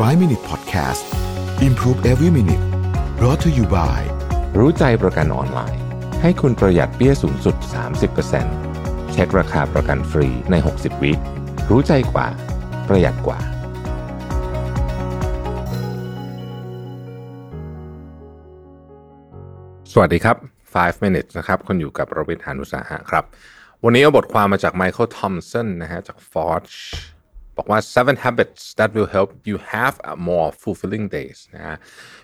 5 Minute Podcast Improve Every Minute brought to you by รู้ใจประกันออนไลน์ ให้คุณประหยัดเปี้ยสูงสุด 30%เช็คราคาประกันฟรีใน 60 วิรู้ใจกว่า ประหยัดกว่า สวัสดีครับ 5 minutes นะครับคุณอยู่กับโรบินหานุสาหะครับ วันนี้เอาบทความมาจากไมเคิลทอมสันนะฮะจาก Forge บอกว่า seven habits that will help you have a more fulfilling days นะฮะ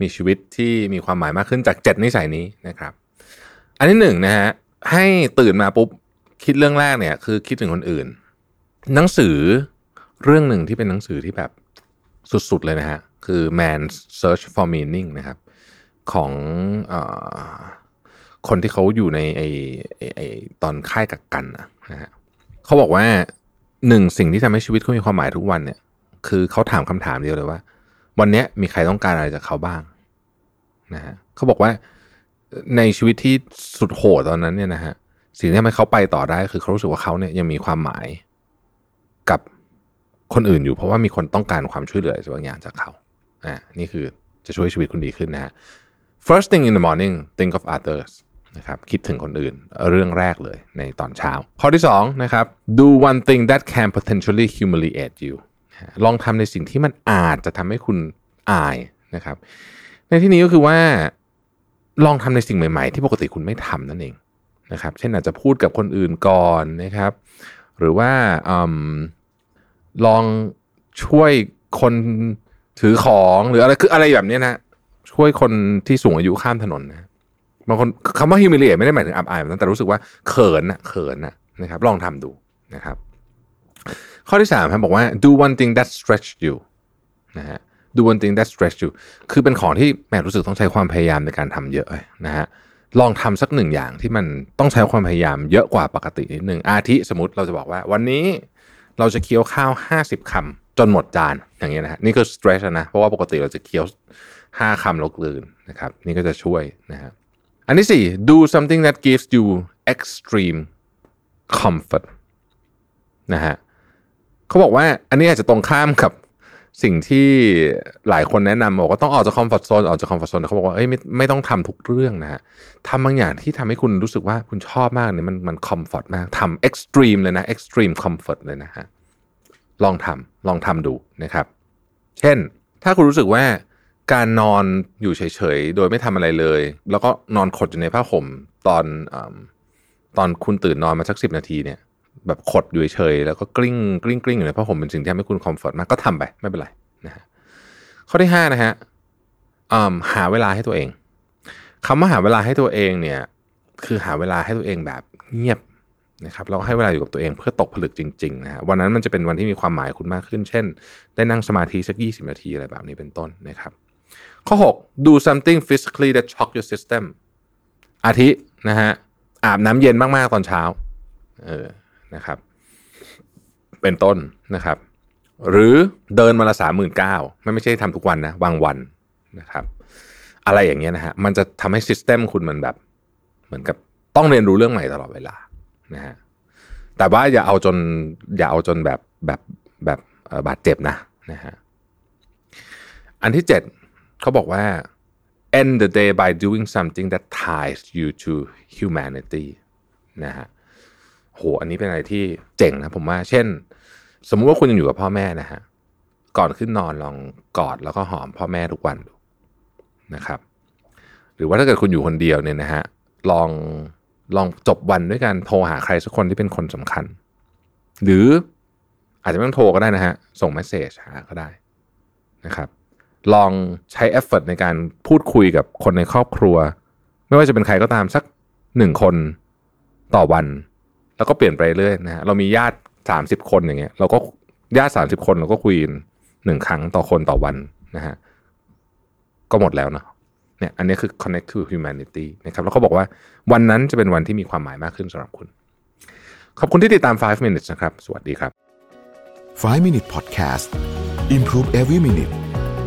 มีชีวิตที่มีความหมายมากขึ้นจาก 7 นิสัยนี้นะครับ อันที่หนึ่งนะฮะให้ตื่นมาปุ๊บคิดเรื่องแรกเนี่ยคือคิดถึงคนอื่น หนังสือเรื่องหนึ่งที่เป็นหนังสือที่แบบสุดๆเลยนะฮะคือ man search for Meaning นะครับ ของอคนที่เขาอยู่ในไอไอไอตอนค่ายกักกันนะฮะเขาบอกว่า หนึ่งสิ่งที่ทำให้ชีวิตเขามีความหมายทุกวันเนี่ย คือเขาถามคำถามเดียวเลยว่า วันนี้มีใครต้องการอะไรจากเขาบ้างนะฮะเขาบอกว่าในชีวิตที่สุดโหดตอนนั้นเนี่ยนะฮะสิ่งที่ทำให้เขาไปต่อได้ คือเขารู้สึกว่าเขาเนี่ยยังมีความหมายกับคนอื่นอยู่เพราะว่ามีคนต้องการความช่วยเหลือบางอย่างจากเขาอ่านี่คือจะช่วยชีวิตคุณดีขึ้นนะฮะ first thing in the morning think of others นะครับคิดถึงคนอื่นเรื่องแรกเลยในตอนเช้า ข้อที่2นะครับ do one thing that can potentially humiliate you ลองทำในสิ่งที่มันอาจจะทำให้คุณอายนะครับ ในที่นี้ก็คือว่าลองทำในสิ่งใหม่ ๆ ที่ปกติคุณไม่ทำนั่นเองนะครับ เช่นอาจจะพูดกับคนอื่นก่อนนะครับ หรือว่าอลองช่วยคนถือของหรืออะไรคืออะไรแบบนี้นะช่วยคนที่สูงอายุข้ามถนนนะ บางคนคำว่า humiliate ไม่ได้หมายถึงอับอายแบบนั้นแต่รู้สึกว่าเขินนะเขินนะนะครับ ลองทำดูนะครับ ข้อที่สามครับบอกว่า do one thing that stretch you นะฮะ do one thing that stretch you คือเป็นของที่แม่รู้สึกต้องใช้ความพยายามในการทำเยอะนะฮะลองทำสักหนึ่งอย่างที่มันต้องใช้ความพยายามเยอะกว่าปกตินิดหนึ่งอาทิสมมติเราจะบอกว่า วันนี้เราจะเคี้ยวข้าว 50คำจนหมดจานอย่างเงี้ยนะฮะนี่คือ stretch นะ เพราะว่าปกติเราจะเคี้ยว 5คำแล้วกลืนนะครับ นี่ก็จะช่วยนะฮะ อันที่สี่ do something that gives you extreme comfort นะฮะเขาบอกว่าอันนี้อาจจะตรงข้ามกับสิ่งที่หลายคนแนะนำบอกว่าต้องออกจาก comfort zone ออกจาก comfort zone เขาบอกว่าเอ้ยไม่ไม่ต้องทำทุกเรื่องนะฮะทำบางอย่างที่ทำให้คุณรู้สึกว่าคุณชอบมากเนี่ยมันมัน comfort มากทำ extreme เลยนะ extreme comfort เลยนะฮะลองทำลองทำดูนะครับ เช่น ถ้าคุณรู้สึกว่า การนอนอยู่เฉยๆ โดยไม่ทำอะไรเลย แล้วก็นอนขดอยู่ในผ้าห่มตอนอตอนคุณตื่นนอนมาสักสิบนาทีเนี่ย แบบขดอยู่เฉยแล้วก็กลิ้งกลิ้งกลิ้งอยู่ในผ้าห่มเป็นสิ่งที่ทำให้คุณ comfort มากก็ทำไปไม่เป็นไรนะฮะข้อที่ห้านะฮะหาเวลาให้ตัวเองคำว่าหาเวลาให้ตัวเองเนี่ย คือหาเวลาให้ตัวเองแบบเงียบนะครับแล้วให้เวลาอยู่กับตัวเองเพื่อตกผลึกจริงๆนะฮะวันนั้นมันจะเป็นวันที่มีความหมายคุณมากขึ้น เช่น ได้นั่งสมาธิสักยี่สิบนาทีอะไรแบบนี้เป็นต้นนะครับ ข้อ 6 do something physically that shock your system อาทินะฮะอาบน้ำเย็นมาก ๆ ตอนเช้าเออนะครับ เป็นต้นนะครับ หรือเดินมาละสามหมื่นเก้าไม่ไม่ใช่ทำทุกวันนะบางวันนะครับ อะไรอย่างเงี้ยนะฮะมันจะทำให้ซิสเต็มคุณมันแบบ เหมือนกับต้องเรียนรู้เรื่องใหม่ตลอดเวลานะฮะแต่ว่าอย่าเอาจนอย่าเอาจนแบบแบบแบบบาดเจ็บนะนะฮะอันที่เจ็ด เขาบอกว่า end the day by doing something that ties you to humanity นะฮะโหอันนี้เป็นอะไรที่เจ๋งนะผมว่า เช่น สมมุติว่าคุณยังอยู่กับพ่อแม่นะฮะก่อนขึ้นนอนลองกอดแล้วก็หอมพ่อแม่ทุกวันดูนะครับ หรือว่าถ้าเกิดคุณอยู่คนเดียวเนี่ยนะฮะลองลองจบวันด้วยการโทรหาใครสักคนที่เป็นคนสำคัญ หรืออาจจะไม่ต้องโทรก็ได้นะฮะส่ง message หาก็ได้นะครับ ลองใช้ effort ในการพูดคุยกับคนในครอบครัว ไม่ว่าจะเป็นใครก็ตามสักหนึ่งคนต่อวัน แล้วก็เปลี่ยนไปเรื่อยนะฮะเรามีญาติสามสิบคนอย่างเงี้ยเราก็ญาติสามสิบคนเราก็คุยหนึ่งครั้งต่อคนต่อวันนะฮะก็หมดแล้วเนาะเนี่ยอันนี้คือ connect to humanity นะครับแล้วเขาบอกว่าวันนั้นจะเป็นวันที่มีความหมายมากขึ้นสำหรับคุณ ขอบคุณที่ติดตาม 5 minutes นะครับ สวัสดีครับ 5 Minute Podcast Improve Every Minute